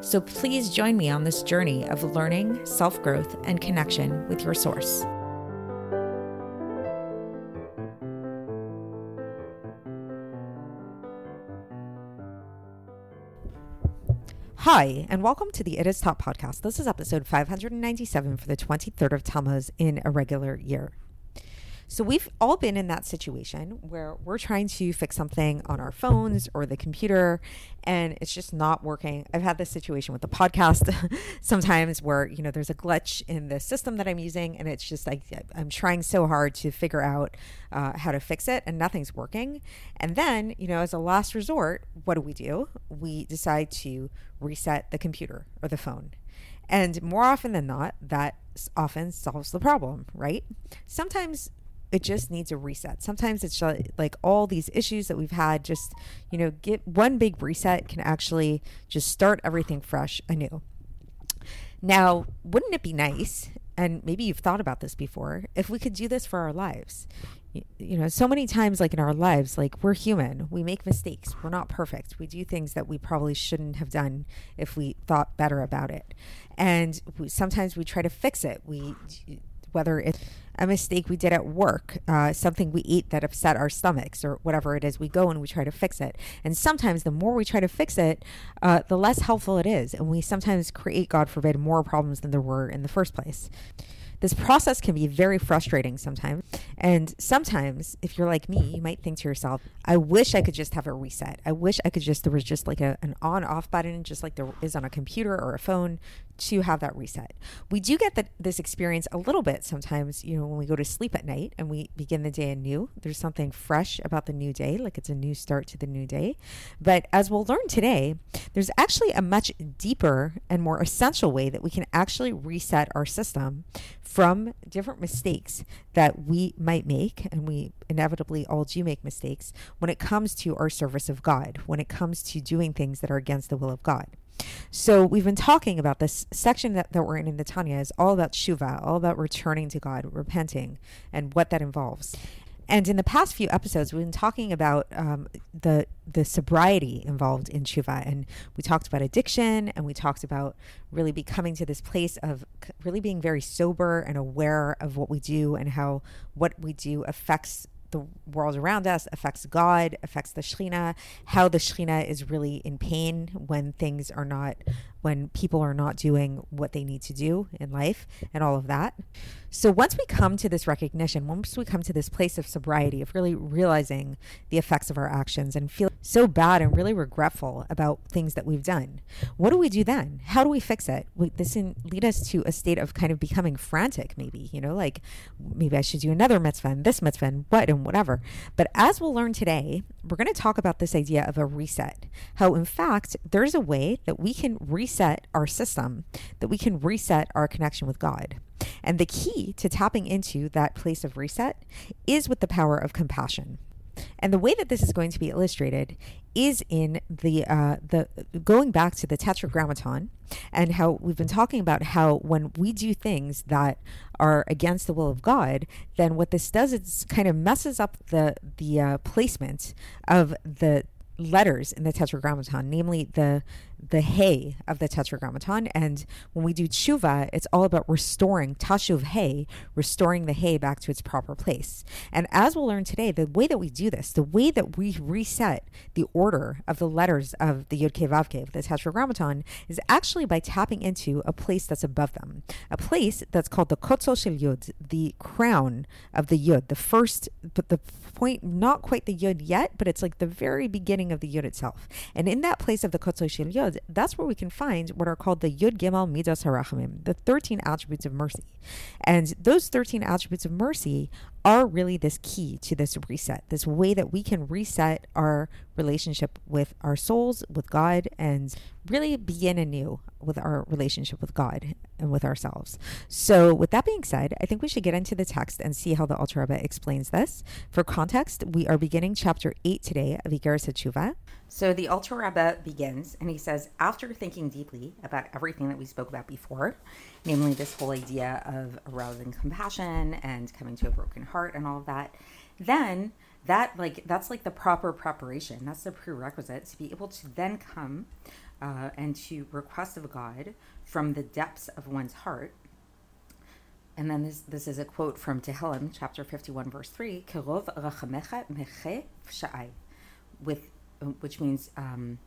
So please join me on this journey of learning, self growth, and connection with your source. Hi, and welcome to the It Is Taught podcast. This is episode 597 for the 23rd of Tammuz in a regular year. So we've all been in that situation where we're trying to fix something on our phones or the computer and it's just not working. I've had this situation with the podcast sometimes where, you know, there's a glitch in the system that I'm using and it's just like I'm trying so hard to figure out uh, how to fix it and nothing's working. And then, you know, as a last resort, what do we do? We decide to reset the computer or the phone. And more often than not, that often solves the problem, right? Sometimes it just needs a reset. Sometimes it's like all these issues that we've had, just, you know, get one big reset can actually just start everything fresh anew. Now, wouldn't it be nice, and maybe you've thought about this before, if we could do this for our lives? You know, so many times, like in our lives, like we're human, we make mistakes, we're not perfect. We do things that we probably shouldn't have done if we thought better about it. And we, sometimes we try to fix it. We, whether it's a mistake we did at work, uh, something we eat that upset our stomachs, or whatever it is, we go and we try to fix it. And sometimes the more we try to fix it, uh, the less helpful it is. And we sometimes create, God forbid, more problems than there were in the first place. This process can be very frustrating sometimes. And sometimes, if you're like me, you might think to yourself, I wish I could just have a reset. I wish I could just, there was just like a, an on off button, just like there is on a computer or a phone to have that reset. We do get the, this experience a little bit sometimes, you know, when we go to sleep at night and we begin the day anew. There's something fresh about the new day, like it's a new start to the new day. But as we'll learn today, there's actually a much deeper and more essential way that we can actually reset our system from different mistakes that we might make, and we inevitably all do make mistakes when it comes to our service of God, when it comes to doing things that are against the will of God. So we've been talking about this section that, that we're in in the Tanya is all about shuva, all about returning to God, repenting, and what that involves. And in the past few episodes, we've been talking about um, the the sobriety involved in tshuva, and we talked about addiction, and we talked about really becoming to this place of really being very sober and aware of what we do and how what we do affects the world around us, affects God, affects the Shekhinah, how the Shekhinah is really in pain when things are not, when people are not doing what they need to do in life, and all of that. So once we come to this recognition, once we come to this place of sobriety, of really realizing the effects of our actions and feel so bad and really regretful about things that we've done, what do we do then? How do we fix it? We, this lead us to a state of kind of becoming frantic, maybe, you know, like maybe I should do another mitzvah and this mitzvah and what and whatever. But as we'll learn today, we're going to talk about this idea of a reset. How, in fact, there's a way that we can reset our system, that we can reset our connection with God. And the key to tapping into that place of reset is with the power of compassion. And the way that this is going to be illustrated is in the uh, the going back to the Tetragrammaton and how we've been talking about how when we do things that are against the will of God, then what this does is kind of messes up the the uh, placement of the letters in the Tetragrammaton, namely the the hay of the tetragrammaton. And when we do tshuva, it's all about restoring tashuv hay, restoring the hay back to its proper place. And as we'll learn today, the way that we do this, the way that we reset the order of the letters of the ke vav the tetragrammaton, is actually by tapping into a place that's above them, a place that's called the kotzo shel yud, the crown of the yud, the first, but the point, not quite the yud yet, but it's like the very beginning of the yud itself. And in that place of the kotzo shel that's where we can find what are called the Yud Gimel Midos Harachamim, the 13 attributes of mercy. And those 13 attributes of mercy are really this key to this reset, this way that we can reset our relationship with our souls, with God, and really begin anew with our relationship with God and with ourselves. So, with that being said, I think we should get into the text and see how the Alter Rebbe explains this. For context, we are beginning chapter 8 today of Iggeres HaTeshuva. So, the Alter Rebbe begins and he says, after thinking deeply about everything that we spoke about before, namely this whole idea of arousing compassion and coming to a broken heart and all of that, then that like that's like the proper preparation. That's the prerequisite to be able to then come uh, and to request of god from the depths of one's heart. And then this this is a quote from Tehillim, chapter 51, verse 3, with, which means um,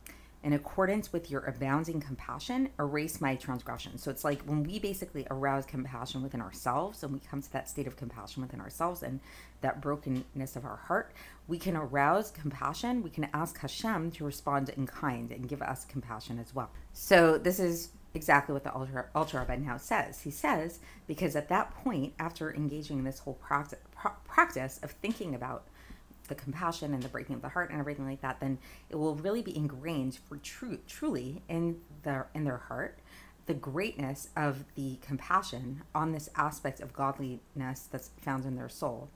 in accordance with your abounding compassion, erase my transgression. So it's like when we basically arouse compassion within ourselves and we come to that state of compassion within ourselves and that brokenness of our heart, we can arouse compassion. We can ask Hashem to respond in kind and give us compassion as well. So this is exactly what the Alter, Alter Rebbe now says. He says, because at that point, after engaging in this whole practice, practice of thinking about the compassion and the breaking of the heart and everything like that, then it will really be ingrained for true, truly in their in their heart the greatness of the compassion on this aspect of godliness that's found in their soul,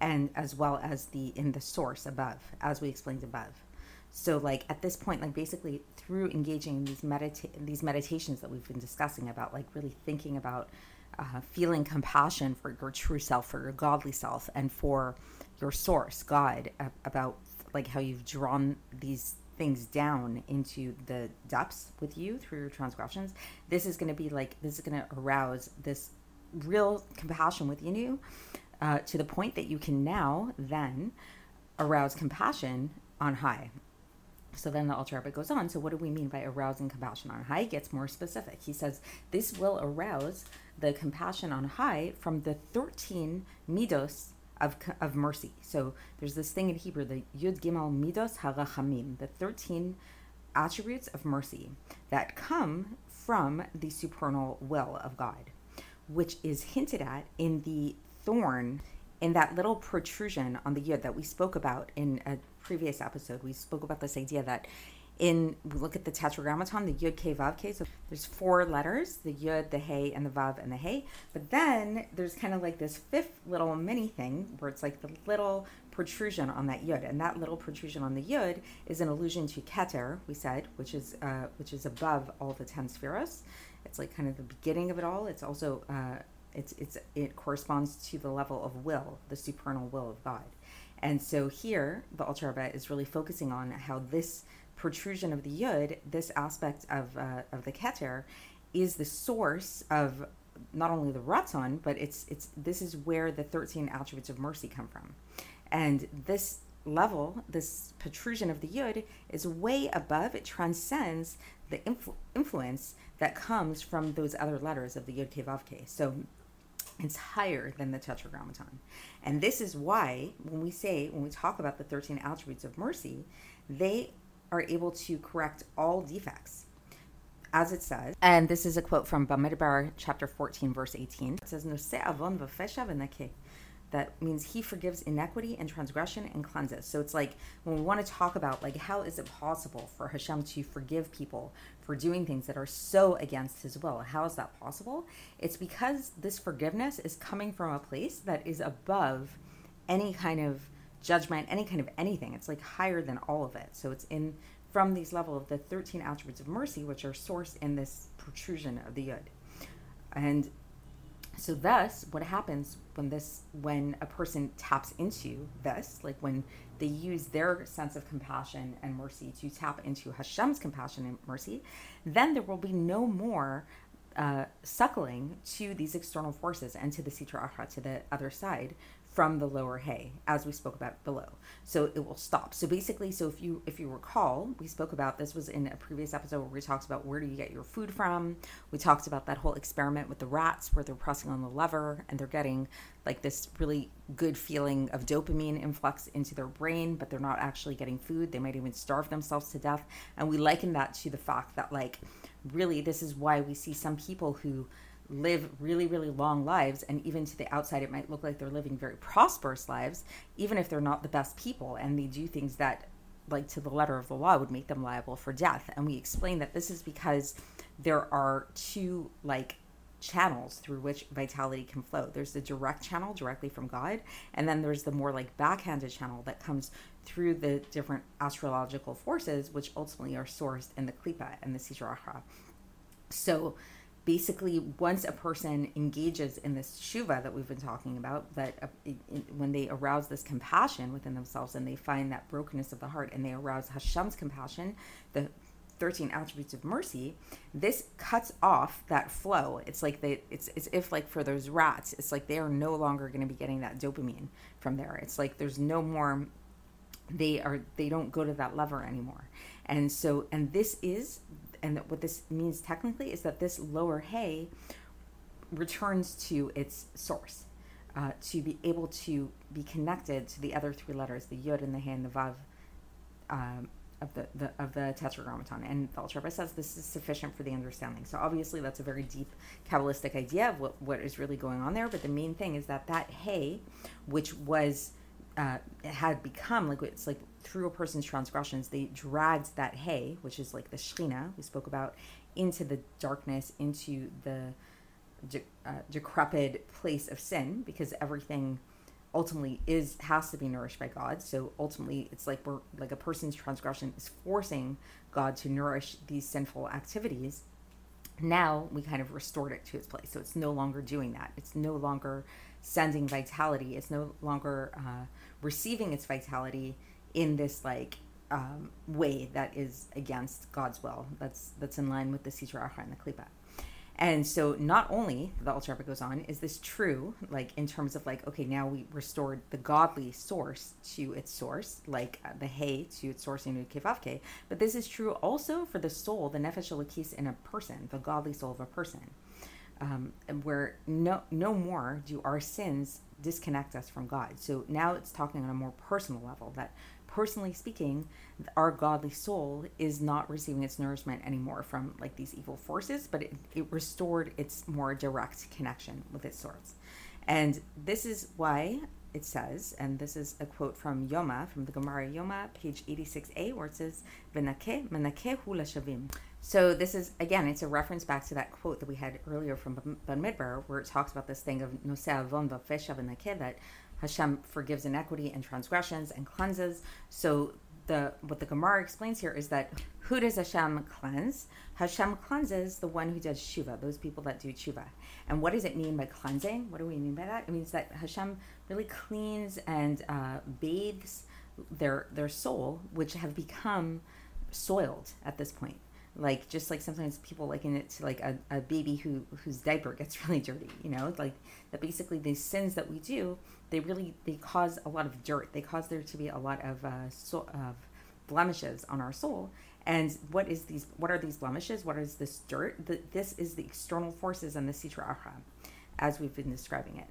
and as well as the in the source above, as we explained above. So, like at this point, like basically through engaging these medita- these meditations that we've been discussing about, like really thinking about uh, feeling compassion for your true self, for your godly self, and for your source, God, about like how you've drawn these things down into the depths with you through your transgressions. This is going to be like this is going to arouse this real compassion within you uh, to the point that you can now then arouse compassion on high. So then the Alter Rebbe goes on. So what do we mean by arousing compassion on high? He gets more specific. He says this will arouse the compassion on high from the 13 midos of, of mercy. So there's this thing in Hebrew, the Yud Gimel Midos Harachamim, the 13 attributes of mercy that come from the supernal will of God, which is hinted at in the thorn, in that little protrusion on the Yud that we spoke about in a previous episode. We spoke about this idea that in look at the tetragrammaton, the yud k vav k. So there's four letters: the yud, the hey, and the vav, and the hey. But then there's kind of like this fifth little mini thing where it's like the little protrusion on that yud, and that little protrusion on the yud is an allusion to keter. We said, which is uh, which is above all the ten sefiros. It's like kind of the beginning of it all. It's also uh, it's it's it corresponds to the level of will, the supernal will of God. And so here, the Alter Rebbe is really focusing on how this protrusion of the yud, this aspect of uh, of the keter, is the source of not only the ratzon, but it's it's this is where the thirteen attributes of mercy come from, and this level, this protrusion of the yud, is way above. It transcends the influ- influence that comes from those other letters of the yud So it's higher than the tetragrammaton. And this is why, when we say, when we talk about the 13 attributes of mercy, they are able to correct all defects. As it says, and this is a quote from Bamidbar chapter 14, verse 18. It says, that means he forgives inequity and transgression and cleanses. So it's like when we want to talk about like how is it possible for Hashem to forgive people for doing things that are so against his will? How is that possible? It's because this forgiveness is coming from a place that is above any kind of judgment, any kind of anything. It's like higher than all of it. So it's in from these level of the 13 attributes of mercy, which are sourced in this protrusion of the yud. And so thus, what happens when this when a person taps into this, like when they use their sense of compassion and mercy to tap into Hashem's compassion and mercy, then there will be no more uh, suckling to these external forces and to the sitra achra, to the other side, from the lower hay, as we spoke about below. So it will stop. So basically, so if you if you recall, we spoke about this was in a previous episode where we talked about where do you get your food from. We talked about that whole experiment with the rats where they're pressing on the lever and they're getting like this really good feeling of dopamine influx into their brain, but they're not actually getting food. They might even starve themselves to death. And we liken that to the fact that like really this is why we see some people who live really, really long lives. And even to the outside, it might look like they're living very prosperous lives, even if they're not the best people and they do things that, like to the letter of the law, would make them liable for death. And we explain that this is because there are two, like, channels through which vitality can flow. There's the direct channel directly from God, and then there's the more like backhanded channel that comes through the different astrological forces, which ultimately are sourced in the klipa and the sitra achra. So basically, once a person engages in this shuva that we've been talking about, that uh, it, it, when they arouse this compassion within themselves and they find that brokenness of the heart and they arouse Hashem's compassion, the 13 attributes of mercy this cuts off that flow. It's like they it's it's if like for those rats it's like they are no longer going to be getting that dopamine from there. It's like there's no more they are they don't go to that lever anymore. And so and this is and what this means technically is that this lower hay returns to its source uh, to be able to be connected to the other three letters the yod and the he and the vav um, of the, the of the tetragrammaton. And the says this is sufficient for the understanding. So obviously that's a very deep kabbalistic idea of what, what is really going on there. But the main thing is that that hay which was uh, had become like it's like through a person's transgressions they dragged that hay which is like the shechina we spoke about into the darkness into the de- uh, decrepit place of sin because everything ultimately is has to be nourished by God. So ultimately, it's like we're like a person's transgression is forcing God to nourish these sinful activities. Now we kind of restored it to its place. So it's no longer doing that. It's no longer sending vitality. It's no longer uh, receiving its vitality in this like um, way that is against God's will. That's that's in line with the Sitra and the Klipa. And so, not only the Alter Rebbe goes on, is this true, like in terms of like, okay, now we restored the godly source to its source, like uh, the hay to its source in Kefavke, but this is true also for the soul, the nefesh elokis in a person, the godly soul of a person, um, where no no more do our sins disconnect us from God. So now it's talking on a more personal level that personally speaking, our godly soul is not receiving its nourishment anymore from like these evil forces, but it, it restored its more direct connection with its source. And this is why it says, and this is a quote from Yoma, from the Gemara Yoma, page 86a, where it says, shavim. So this is, again, it's a reference back to that quote that we had earlier from Ben Bamidbar, where it talks about this thing of Nosei avon vafesha that Hashem forgives inequity and transgressions and cleanses. So the what the Gemara explains here is that who does Hashem cleanse? Hashem cleanses the one who does tshuva, those people that do tshuva. And what does it mean by cleansing? What do we mean by that? It means that Hashem really cleans and uh, bathes their their soul, which have become soiled at this point like just like sometimes people liken it to like a, a baby who whose diaper gets really dirty you know like that basically these sins that we do they really they cause a lot of dirt. They cause there to be a lot of uh so, of blemishes on our soul and what is these what are these blemishes? What is this dirt? The, this is the external forces and the sitra achra as we've been describing it.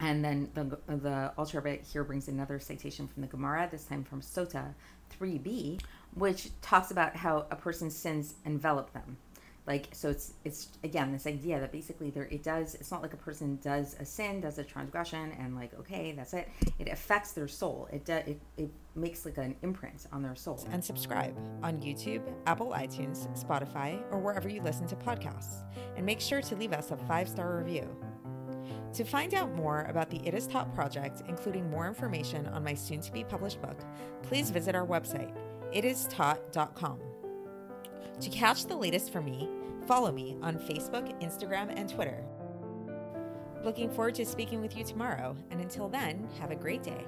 And then the the Alter Rebbe here brings another citation from the Gemara, this time from Sota 3b, which talks about how a person's sins envelop them. Like so, it's it's again this idea that basically there it does. It's not like a person does a sin, does a transgression, and like okay, that's it. It affects their soul. It does. It, it makes like an imprint on their soul. And subscribe on YouTube, Apple iTunes, Spotify, or wherever you listen to podcasts. And make sure to leave us a five star review. To find out more about the It Is Taught project, including more information on my soon to be published book, please visit our website, itistaught.com. To catch the latest from me, follow me on Facebook, Instagram, and Twitter. Looking forward to speaking with you tomorrow, and until then, have a great day.